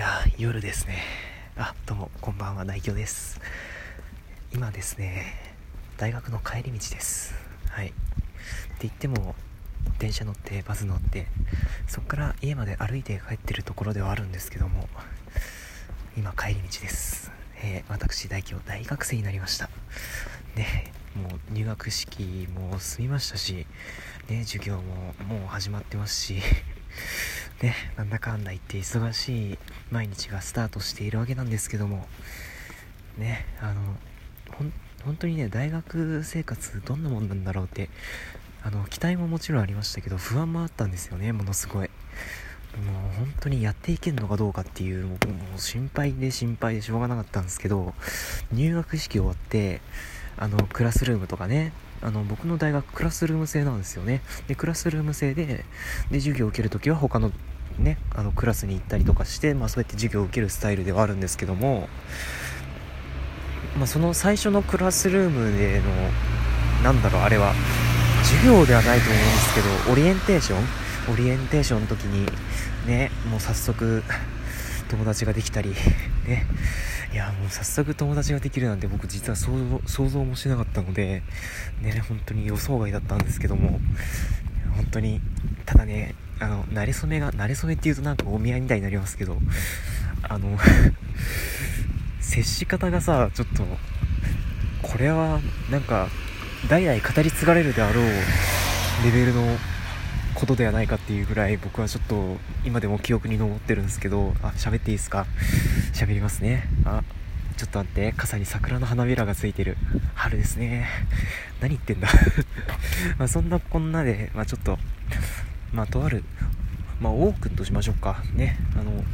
や夜ですね。あどうもこんばんは。内京です。今ですね大学の帰り道です。はい。って言っても電車乗ってバス乗ってそっから家まで歩いて帰ってるところではあるんですけども今帰り道です。えー、私大京大学生になりました。ねもう入学式も済みましたしね授業ももう始まってますしね、なんだかんだ言って忙しい毎日がスタートしているわけなんですけども、ね、あの、本当にね、大学生活どんなもんなんだろうって、あの、期待ももちろんありましたけど、不安もあったんですよね、ものすごい。もう本当にやっていけるのかどうかっていう、もう心配で心配でしょうがなかったんですけど、入学式終わって、あの、クラスルームとかね、あの僕の大学クラスルーム制なんですよねでクラスルーム制でで授業を受けるときは他のねあのクラスに行ったりとかして、まあ、そうやって授業を受けるスタイルではあるんですけども、まあ、その最初のクラスルームでのなんだろうあれは授業ではないと思うんですけどオリエンテーション？オリエンテーションの時にねもう早速友達ができたりね。いやもう早速友達ができるなんて僕実は想像もしなかったのでね本当に予想外だったんですけども本当にただねあの慣れ初めが慣れ初めっていうとなんかお見合いみたいになりますけどあの 接し方がさちょっとこれはなんか代々語り継がれるであろうレベルのことではないかっていうぐらい僕はちょっと今でも記憶に残ってるんですけどあ喋っていいですか？喋りますね。あちょっと待って傘に桜の花びらがついてる。春ですね。何言ってんだ？まあそんなこんなで、まあ、ちょっとまあとあるまあ王くんとしましょうか。ね。あの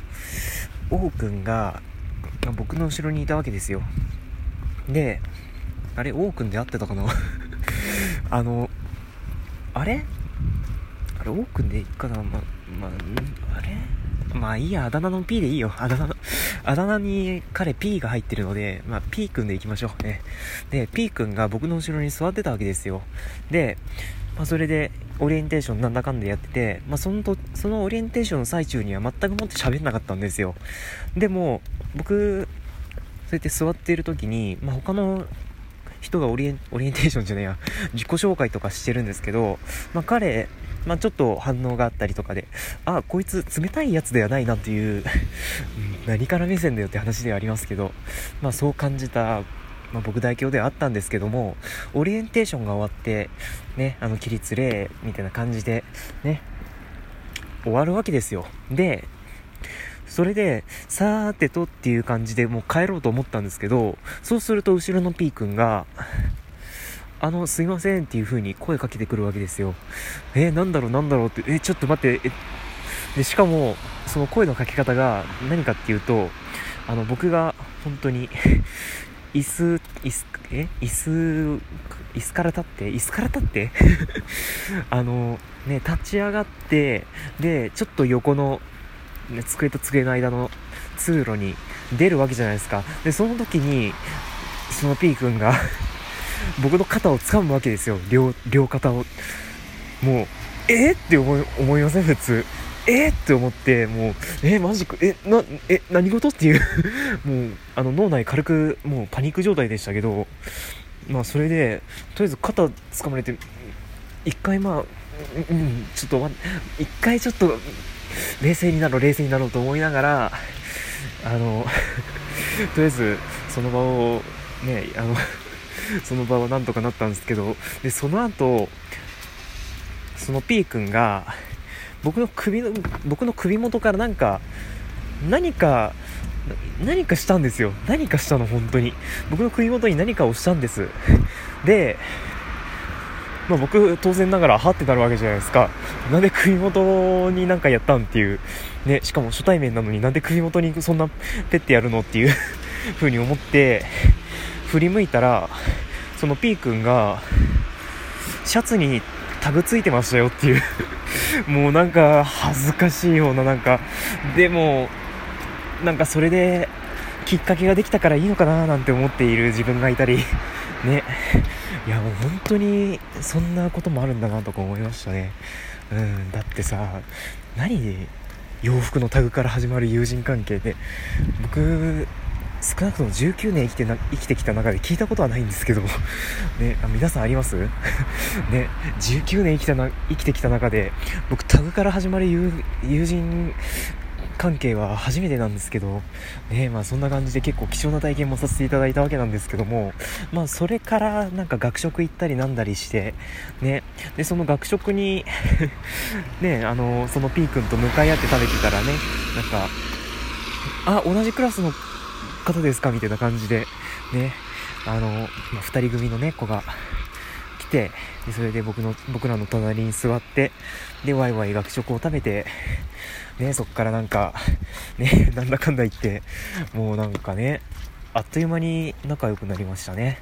王くんが、ま、僕の後ろにいたわけですよ。であれ王くんで合ってたかな？あのあれ？あれ、オークンでいいかな？ま、まあ、あれ？まあいいや、あだ名の P でいいよ。あだ名の、あだ名に彼 P が入ってるので、まあ P 君でいきましょう。ね。で、P 君が僕の後ろに座ってたわけですよ。で、まあそれで、オリエンテーションなんだかんだやってて、まあそのと、そのオリエンテーションの最中には全くもって喋んなかったんですよ。でも、僕、そうやって座っている時に、まあ他の人がオリエンテーションじゃないや、自己紹介とかしてるんですけど、まあ彼、まあ、ちょっと反応があったりとかで、あ、こいつ冷たいやつではないなっていう 何から目線だよって話ではありますけど、まあそう感じた、まあ、僕代表ではあったんですけども、オリエンテーションが終わって、ね、あの、起立礼みたいな感じで、ね、終わるわけですよ。で、それで、さーてとっていう感じでもう帰ろうと思ったんですけど、そうすると後ろの P 君が、あの、すいませんっていう風に声かけてくるわけですよ。えー、なんだろうなんだろうって、え、ちょっと待って、え、で、しかも、その声のかけ方が何かっていうと、あの、僕が本当に椅子、椅子、え？椅子、椅子から立って、椅子から立って？あの、ね、立ち上がって、で、ちょっと横の、ね、机と机の間の通路に出るわけじゃないですか。で、その時に、その P 君が 僕の肩を掴むわけですよ。両両肩を。もうえ？ー、って思い思いません？普通。えー、って思ってもうえー、マジかえなえ何事っていう。もうあの脳内軽くもうパニック状態でしたけどまあそれでとりあえず肩掴まれて一回まあうんちょっと一回ちょっと冷静になろう冷静になろうと思いながらあの とりあえずその場をねあの その場はなんとかなったんですけど、で、その後、その P 君が、僕の首の、僕の首元からなんか、何か、何かしたんですよ。何かしたの、本当に。僕の首元に何かをしたんです。で、まあ、僕、当然ながら、はってなるわけじゃないですか。なんで首元になんかやったんっていう。ね、しかも初対面なのになんで首元にそんなペッてやるのっていう風に思って、振り向いたらその P 君がシャツにタグついてましたよっていう。もうなんか恥ずかしいようななんか。でもなんかそれできっかけができたからいいのかななんて思っている自分がいたり。ね。いやもう本当にそんなこともあるんだなとか思いましたね。うんだってさ何洋服のタグから始まる友人関係で。僕少なくとも19年生きてな生きてきた中で聞いたことはないんですけど、ね、あ皆さんあります？ね、19年生きたな生きてきた中で僕タグから始まる友友人関係は初めてなんですけど、ねまあ、そんな感じで結構貴重な体験もさせていただいたわけなんですけども、まあ、それからなんか学食行ったりなんだりして、ね、でその学食に ね、あのその P 君と向かい合って食べてたらねなんかあ同じクラスの方ですか？みたいな感じでね。あの、まあ、2人組のね子が来てでそれで僕の僕らの隣に座ってでワイワイ学食を食べてね、そっからなんか、ね、なんだかんだ言って、もうなんかね、あっという間に仲良くなりましたね。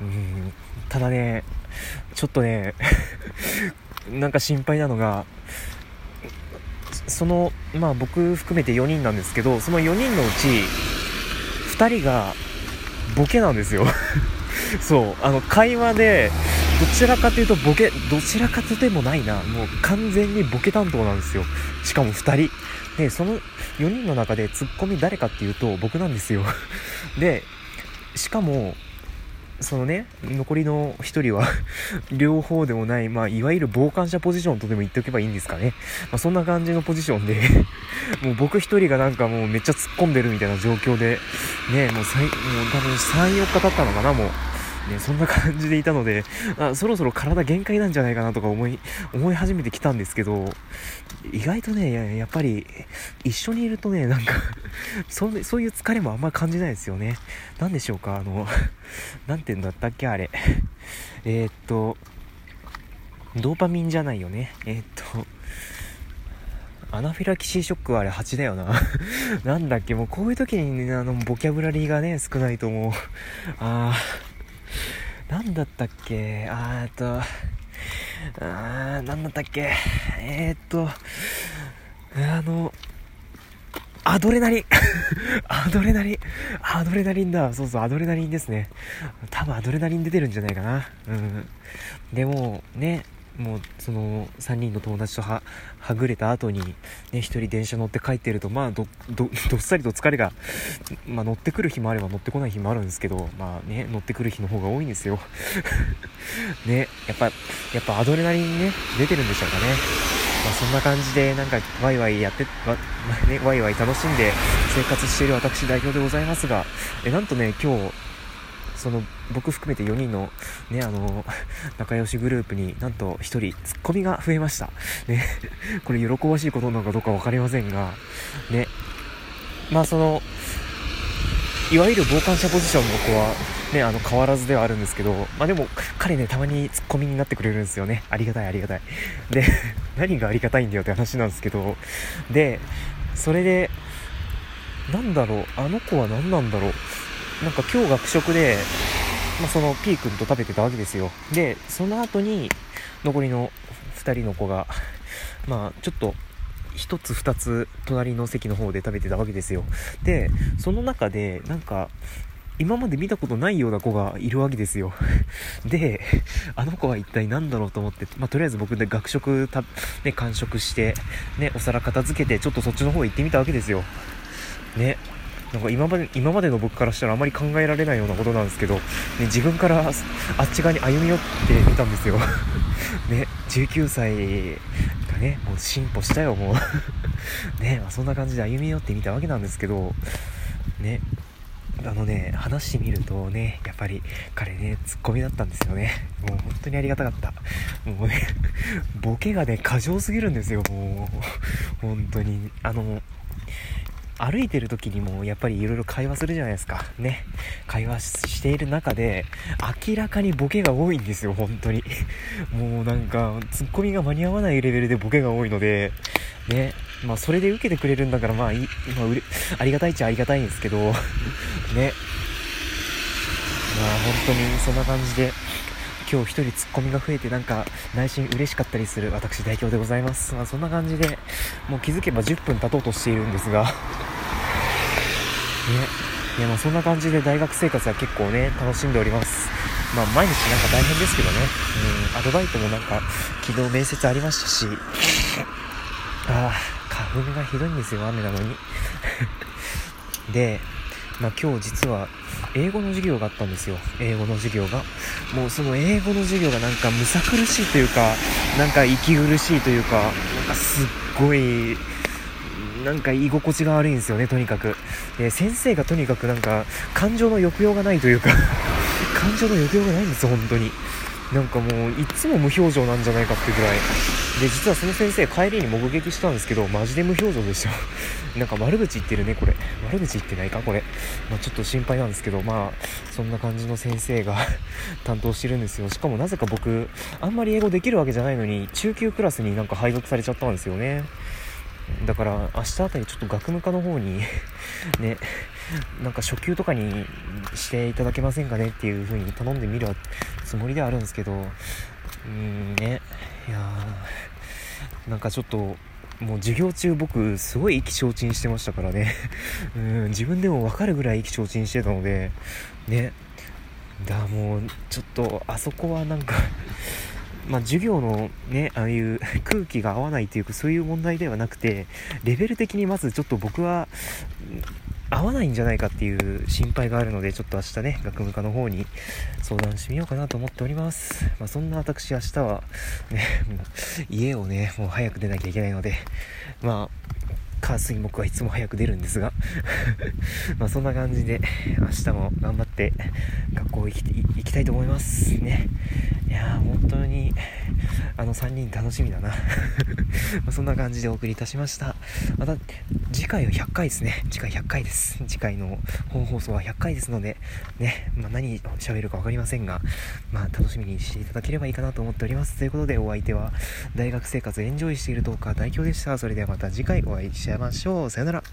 うん、ただね、ちょっとね、なんか心配なのが、その、まあ僕含めて4人なんですけど、その4人のうち、2人がボケなんですよ。そう、あの、会話で、どちらかというとボケ、どちらかとでもないな。もう完全にボケ担当なんですよ。しかも2人。で、その4人の中でツッコミ誰かっていうと僕なんですよ。で、しかも、そのね、残りの1人は 両方でもない、まあ、いわゆる傍観者ポジションとでも言っておけばいいんですかね。まあ、そんな感じのポジションで もう僕1人がなんかもうめっちゃ突っ込んでるみたいな状況で、ね、もう、もう多分3、4日経ったのかな、もう。ね、そんな感じでいたので、あそろそろ体限界なんじゃないかなとか思い、思い始めてきたんですけど、意外とね、やっぱり、一緒にいるとね、なんか そ、そういう疲れもあんまり感じないですよね。なんでしょうか、あの、なんて言うんだったっけ、あれ。えー、っと、ドーパミンじゃないよね。えー、っと、アナフィラキシーショックはあれ8だよななんだっけ、もうこういう時にね、あの、ボキャブラリーがね、少ないと思う。あー。何だったっけ？あーっと、あー、何だったっけ？えー、っと、あの、アドレナリン アドレナリンアドレナリンだ。そうそう、アドレナリンですね。多分アドレナリン出てるんじゃないかな。うん。でも、ね、もうその3人の友達とはぐれた後に、ね、1人電車乗って帰ってると、まあど、ど、っさりと疲れが、まあ、乗ってくる日もあれば乗ってこない日もあるんですけど、まあね、乗ってくる日の方が多いんですよ。ね、やっぱ、やっぱアドレナリンね、出てるんでしょうかね。まあ、そんな感じで、なんか、ワイワイやって、わ、ね、ワイワイ楽しんで生活している私代表でございますが、え、なんとね、今日、その僕含めて4人のねあの仲良しグループになんと1人ツッコミが増えましたね これ喜ばしいことなのかどうか分かりませんがねまあそのいわゆる傍観者ポジションの子はね、あの変わらずではあるんですけど、まあでも彼ね、たまにツッコミになってくれるんですよね。ありがたいありがたい。で、何がありがたいんだよって話なんですけど、で、それで、なんだろう、あの子は何なんだろう。なんか今日学食で、まあ、その P 君と食べてたわけですよ。で、その後に残りの2人の子が、まあちょっと1つ2つ隣の席の方で食べてたわけですよ。で、その中でなんか今まで見たことないような子がいるわけですよ。で、あの子は一体何だろうと思って、まあ、とりあえず僕で学食た、ね、完食して、ね、お皿片付けて、ちょっとそっちの方行ってみたわけですよ。ね、なんか今まで今までの僕からしたらあまり考えられないようなことなんですけど、ね、自分からあっち側に歩み寄ってみたんですよ。ね19歳がねもう進歩したよもう。ね、まあ、そんな感じで歩み寄ってみたわけなんですけどねあのね話してみるとねやっぱり彼ねツッコミだったんですよね。もう本当にありがたかった。もうねボケがね過剰すぎるんですよもう。本当に。あの歩いてる時にもやっぱりいろいろ会話するじゃないですか。ね。会話している中で、明らかにボケが多いんですよ、本当に。もうなんか、ツッコミが間に合わないレベルでボケが多いので、ね。まあ、それで受けてくれるんだから、まあ、いまあ、うれありがたいっちゃありがたいんですけど、ね。まあ、本当にそんな感じで、今日1人ツッコミが増えてなんか内心嬉しかったりする私代表でございます。まあ、そんな感じでもう気づけば10分経とうとしているんですが。ね、いやまあそんな感じで大学生活は結構ね、楽しんでおります。まあ毎日なんか大変ですけどね、うん、アルバイトもなんか昨日面接ありましたし。あ、あ花粉がひどいんですよ雨なのに。で、まあ、今日実は英語の授業があったんですよ。英語の授業が。もうその英語の授業がなんかむさ苦しいというかなんか息苦しいというかなんかすっごいなんか居心地が悪いんですよねとにかく。で先生がとにかくなんか感情の抑揚がないというか 感情の抑揚がないんですよ本当に。なんかもういつも無表情なんじゃないかってぐらい。で実はその先生帰りに目撃したんですけどマジで無表情でした なんか悪口言ってるねこれ。悪口言ってないかこれ、まあ、ちょっと心配なんですけどまあそんな感じの先生が 担当してるんですよ。しかもなぜか僕あんまり英語できるわけじゃないのに中級クラスになんか配属されちゃったんですよね。だから明日あたりちょっと学務課の方に ねなんか初級とかにしていただけませんかねっていう風に頼んでみるつもりではあるんですけどうんね。いやなんかちょっともう授業中僕すごい意気消沈してましたからね。うん自分でも分かるぐらい意気消沈してたのでね。だもうちょっとあそこはなんかまあ、授業のね、ああいう 空気が合わないというか、そういう問題ではなくて、レベル的にまずちょっと僕は、合わないんじゃないかっていう心配があるので、ちょっと明日ね、学務課の方に相談してみようかなと思っております。まあ、そんな私明日は、ね、もう家をね、もう早く出なきゃいけないので、まあ、火水木はいつも早く出るんですが まあそんな感じで明日も頑張って学校行き行きたいと思いますねいやー本当にあの3人楽しみだな。そんな感じでお送りいたしました。また次回は100回ですね。次回100回です。次回の本放送は100回ですのでね、まあ、何喋るか分かりませんがまあ楽しみにしていただければいいかなと思っております。ということでお相手は大学生活エンジョイしているトーカー代表でした。それではまた次回お会いしましょう。さよなら。